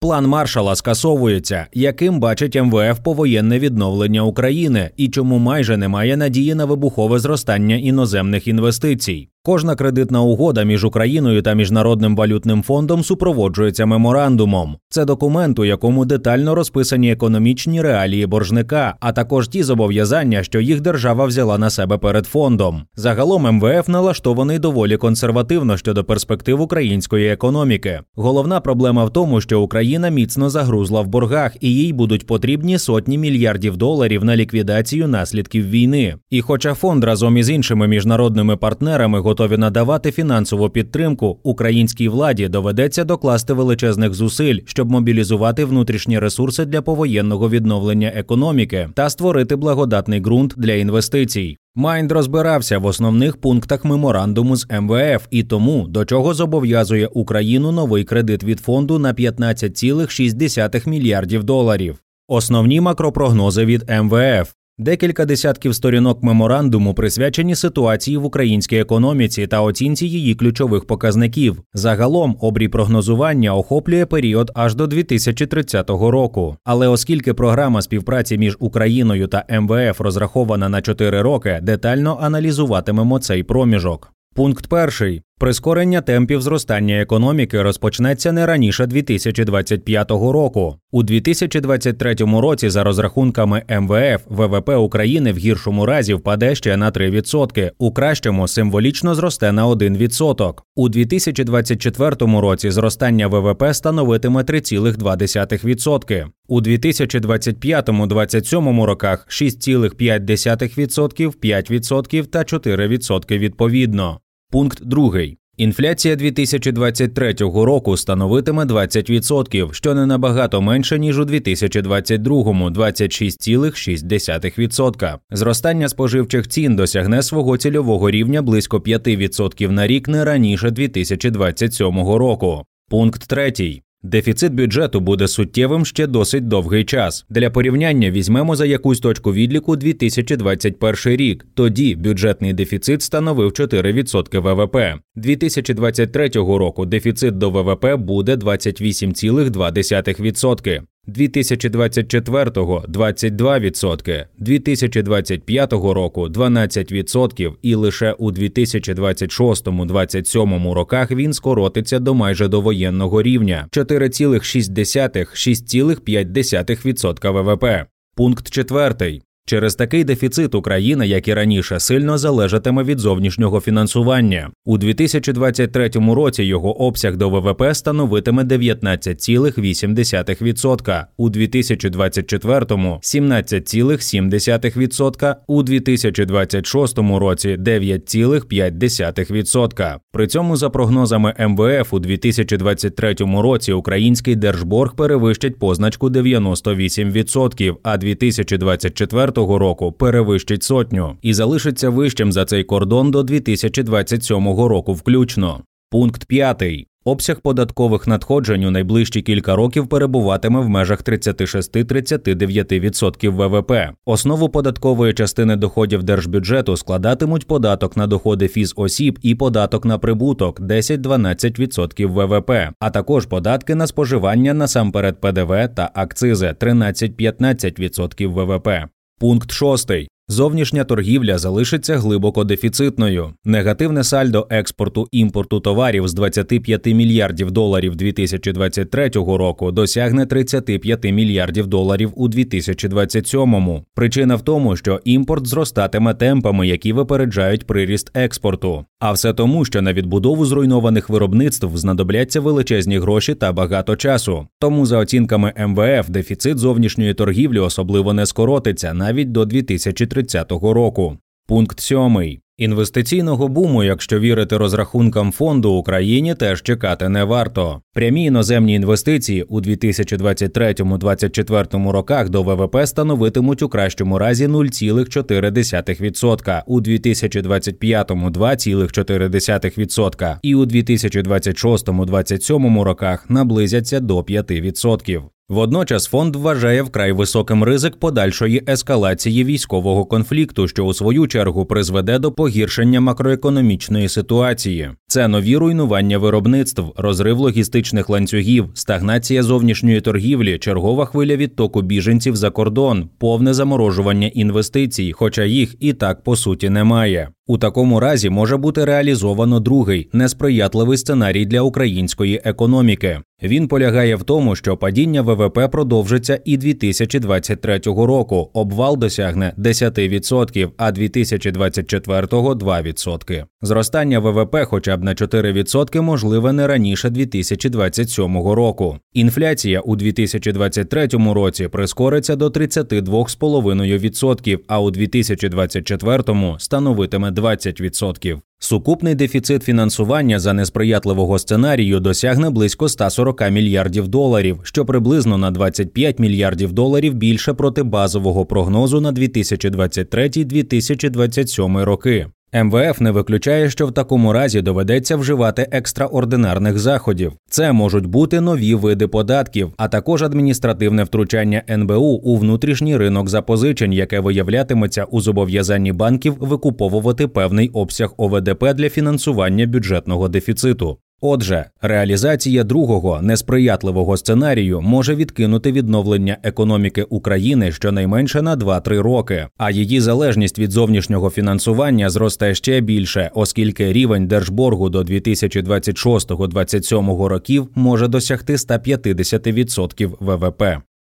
План маршала скасовується, яким бачить МВФ повоєнне відновлення України і чому майже немає надії на вибухове зростання іноземних інвестицій. Кожна кредитна угода між Україною та міжнародним валютним фондом супроводжується меморандумом. Це документ, у якому детально розписані економічні реалії боржника, а також ті зобов'язання, що їх держава взяла на себе перед фондом. Загалом МВФ налаштований доволі консервативно щодо перспектив української економіки. Головна проблема в тому, що Україна міцно загрузла в боргах, і їй будуть потрібні сотні мільярдів доларів на ліквідацію наслідків війни. І, хоча фонд разом із іншими міжнародними партнерами готові надавати фінансову підтримку, українській владі доведеться докласти величезних зусиль, щоб мобілізувати внутрішні ресурси для повоєнного відновлення економіки та створити благодатний ґрунт для інвестицій. Майнд розбирався в основних пунктах меморандуму з МВФ і тому, до чого зобов'язує Україну новий кредит від фонду на 15,6 мільярдів доларів. Основні макропрогнози від МВФ Декілька десятків сторінок меморандуму присвячені ситуації в українській економіці та оцінці її ключових показників. Загалом обрій прогнозування охоплює період аж до 2030 року. Але оскільки програма співпраці між Україною та МВФ розрахована на 4 роки, детально аналізуватимемо цей проміжок. Пункт перший Прискорення темпів зростання економіки розпочнеться не раніше 2025 року. У 2023 році, за розрахунками МВФ, ВВП України в гіршому разі впаде ще на 3%, у кращому символічно зросте на 1%. У 2024 році зростання ВВП становитиме 3,2%. У 2025-2027 роках 6,5%, 5% та 4% відповідно. Пункт 2. Інфляція 2023 року становитиме 20%, що не набагато менше ніж у 2022 – 26,6%. Зростання споживчих цін досягне свого цільового рівня близько 5% на рік не раніше 2027 року. Пункт 3. Дефіцит бюджету буде суттєвим ще досить довгий час. Для порівняння візьмемо за якусь точку відліку 2021 рік. Тоді бюджетний дефіцит становив 4% ВВП. 2023 року дефіцит до ВВП буде 28,2%. 2024-го 22%, 2025 року 12% і лише у 2026-2027 роках він скоротиться до майже довоєнного рівня 4,6-6,5% ВВП. Пункт 4. Через такий дефіцит Україна, як і раніше, сильно залежатиме від зовнішнього фінансування. У 2023 році його обсяг до ВВП становитиме 19,8%, у 2024 – 17,7%, у 2026 році 9,5%. При цьому, за прогнозами МВФ, у 2023 році український держборг перевищить позначку 98%, а 2024 року перевищить сотню і залишиться вищим за цей кордон до 2027 року включно. Пункт 5. Обсяг податкових надходжень у найближчі кілька років перебуватиме в межах 36-39% ВВП. Основу податкової частини доходів держбюджету складатимуть податок на доходи фізосіб і податок на прибуток 10-12% ВВП, а також податки на споживання насамперед ПДВ та акцизи 13-15% ВВП. Пункт 6. Зовнішня торгівля залишиться глибоко дефіцитною. Негативне сальдо експорту імпорту товарів з 25 мільярдів доларів 2023 року досягне 35 мільярдів доларів у 2027. Причина в тому, що імпорт зростатиме темпами, які випереджають приріст експорту. А все тому, що на відбудову зруйнованих виробництв знадобляться величезні гроші та багато часу. Тому, за оцінками МВФ, дефіцит зовнішньої торгівлі особливо не скоротиться навіть до 2030 року. Пункт 7. Інвестиційного буму, якщо вірити розрахункам фонду Україні, теж чекати не варто. Прямі іноземні інвестиції у 2023-2024 роках до ВВП становитимуть у кращому разі 0,4%, у 2025 – 2,4% і у 2026-2027 роках наблизяться до 5%. Водночас фонд вважає вкрай високим ризик подальшої ескалації військового конфлікту, що у свою чергу призведе до погіршення макроекономічної ситуації. Це нові руйнування виробництв, розрив логістичних ланцюгів, стагнація зовнішньої торгівлі, чергова хвиля відтоку біженців за кордон, повне заморожування інвестицій, хоча їх і так по суті немає. У такому разі може бути реалізовано другий несприятливий сценарій для української економіки. Він полягає в тому, що падіння ВВП продовжиться і 2023 року. Обвал досягне 10%, а 2024 – 2%. Зростання ВВП, хоча б на 4% можливе не раніше 2027 року. Інфляція у 2023 році прискориться до 32,5%, а у 2024 становитиме 20%. Сукупний дефіцит фінансування за несприятливого сценарію досягне близько 140 мільярдів доларів, що приблизно на 25 мільярдів доларів більше проти базового прогнозу на 2023-2027 роки. МВФ не виключає, що в такому разі доведеться вживати екстраординарних заходів. Це можуть бути нові види податків, а також адміністративне втручання НБУ у внутрішній ринок запозичень, яке виявлятиметься у зобов'язанні банків викуповувати певний обсяг ОВДП для фінансування бюджетного дефіциту. Отже, реалізація другого несприятливого сценарію може відкинути відновлення економіки України щонайменше на 2-3 роки, а її залежність від зовнішнього фінансування зросте ще більше, оскільки рівень держборгу до 2026-2027 років може досягти 150% ВВП.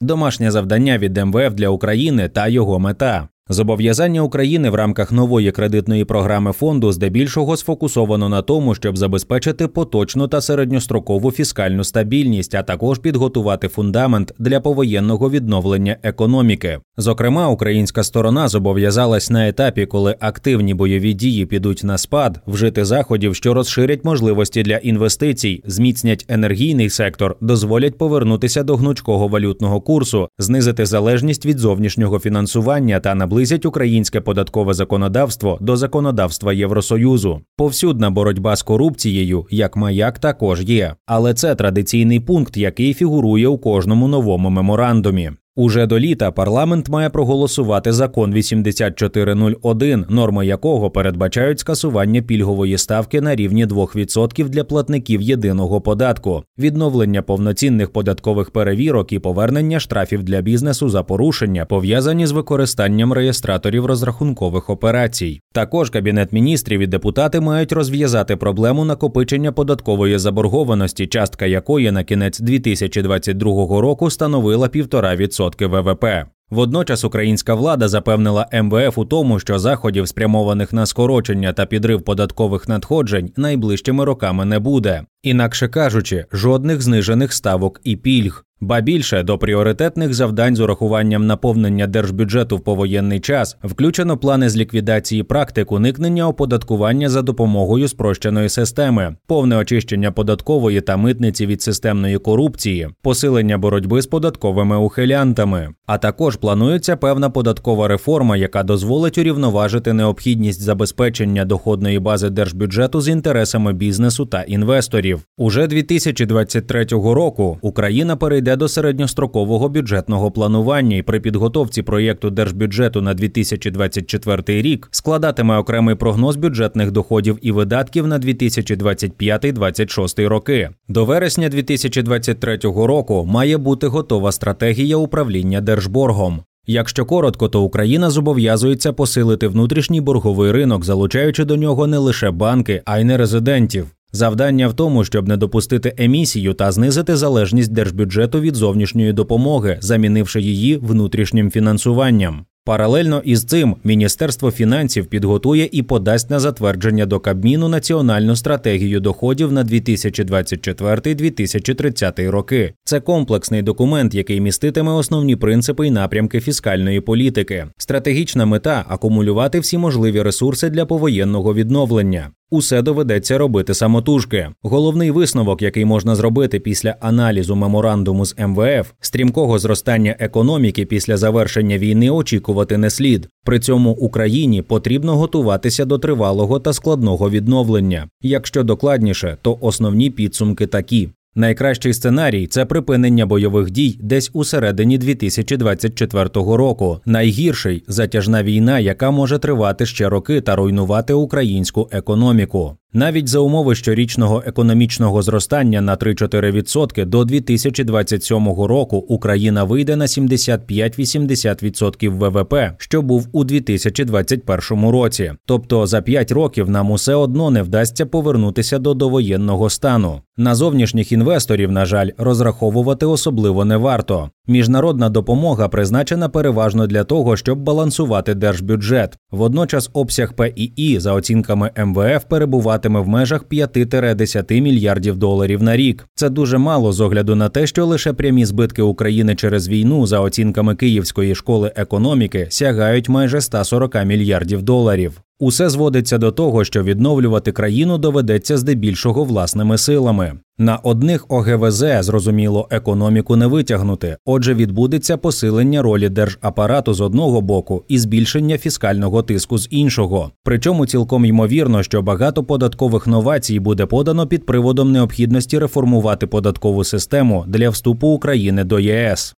Домашнє завдання від МВФ для України та його мета Зобов'язання України в рамках нової кредитної програми фонду здебільшого сфокусовано на тому, щоб забезпечити поточну та середньострокову фіскальну стабільність, а також підготувати фундамент для повоєнного відновлення економіки. Зокрема, українська сторона зобов'язалась на етапі, коли активні бойові дії підуть на спад, вжити заходів, що розширять можливості для інвестицій, зміцнять енергійний сектор, дозволять повернутися до гнучкого валютного курсу, знизити залежність від зовнішнього фінансування та наблизити наблизять українське податкове законодавство до законодавства Євросоюзу. Повсюдна боротьба з корупцією, як маяк, також є, але це традиційний пункт, який фігурує у кожному новому меморандумі. Уже до літа парламент має проголосувати закон 8401, норми якого передбачають скасування пільгової ставки на рівні 2% для платників єдиного податку, відновлення повноцінних податкових перевірок і повернення штрафів для бізнесу за порушення, пов'язані з використанням реєстраторів розрахункових операцій. Також кабінет міністрів і депутати мають розв'язати проблему накопичення податкової заборгованості, частка якої на кінець 2022 року становила 1,5% ВВП. Водночас українська влада запевнила МВФ у тому, що заходів, спрямованих на скорочення та підрив податкових надходжень, найближчими роками не буде. Інакше кажучи, жодних знижених ставок і пільг. Ба більше до пріоритетних завдань з урахуванням наповнення держбюджету в повоєнний час включено плани з ліквідації практик уникнення оподаткування за допомогою спрощеної системи, повне очищення податкової та митниці від системної корупції, посилення боротьби з податковими ухилянтами. А також планується певна податкова реформа, яка дозволить урівноважити необхідність забезпечення доходної бази держбюджету з інтересами бізнесу та інвесторів. Уже 2023 року Україна перейде йде до середньострокового бюджетного планування і при підготовці проєкту держбюджету на 2024 рік складатиме окремий прогноз бюджетних доходів і видатків на 2025-2026 роки. До вересня 2023 року має бути готова стратегія управління держборгом. Якщо коротко, то Україна зобов'язується посилити внутрішній борговий ринок, залучаючи до нього не лише банки, а й нерезидентів. Завдання в тому, щоб не допустити емісію та знизити залежність держбюджету від зовнішньої допомоги, замінивши її внутрішнім фінансуванням. Паралельно із цим Міністерство фінансів підготує і подасть на затвердження до Кабміну національну стратегію доходів на 2024-2030 роки. Це комплексний документ, який міститиме основні принципи і напрямки фіскальної політики. Стратегічна мета акумулювати всі можливі ресурси для повоєнного відновлення. Усе доведеться робити самотужки. Головний висновок, який можна зробити після аналізу меморандуму з МВФ, стрімкого зростання економіки після завершення війни очікувати не слід. При цьому Україні потрібно готуватися до тривалого та складного відновлення. Якщо докладніше, то основні підсумки такі: Найкращий сценарій це припинення бойових дій десь у середині 2024 року. Найгірший затяжна війна, яка може тривати ще роки та руйнувати українську економіку. Навіть за умови щорічного економічного зростання на 3-4% до 2027 року Україна вийде на 75-80% ВВП, що був у 2021 році. Тобто за 5 років нам усе одно не вдасться повернутися до довоєнного стану. На зовнішніх інвесторів, на жаль, розраховувати особливо не варто. Міжнародна допомога призначена переважно для того, щоб балансувати держбюджет. Водночас обсяг ПІІ за оцінками МВФ перебуватиме в межах 5-10 мільярдів доларів на рік. Це дуже мало з огляду на те, що лише прямі збитки України через війну, за оцінками Київської школи економіки, сягають майже 140 мільярдів доларів. Усе зводиться до того, що відновлювати країну доведеться здебільшого власними силами. На одних ОГВЗ зрозуміло економіку не витягнути, отже, відбудеться посилення ролі держапарату з одного боку і збільшення фіскального тиску з іншого. Причому цілком ймовірно, що багато податкових новацій буде подано під приводом необхідності реформувати податкову систему для вступу України до ЄС.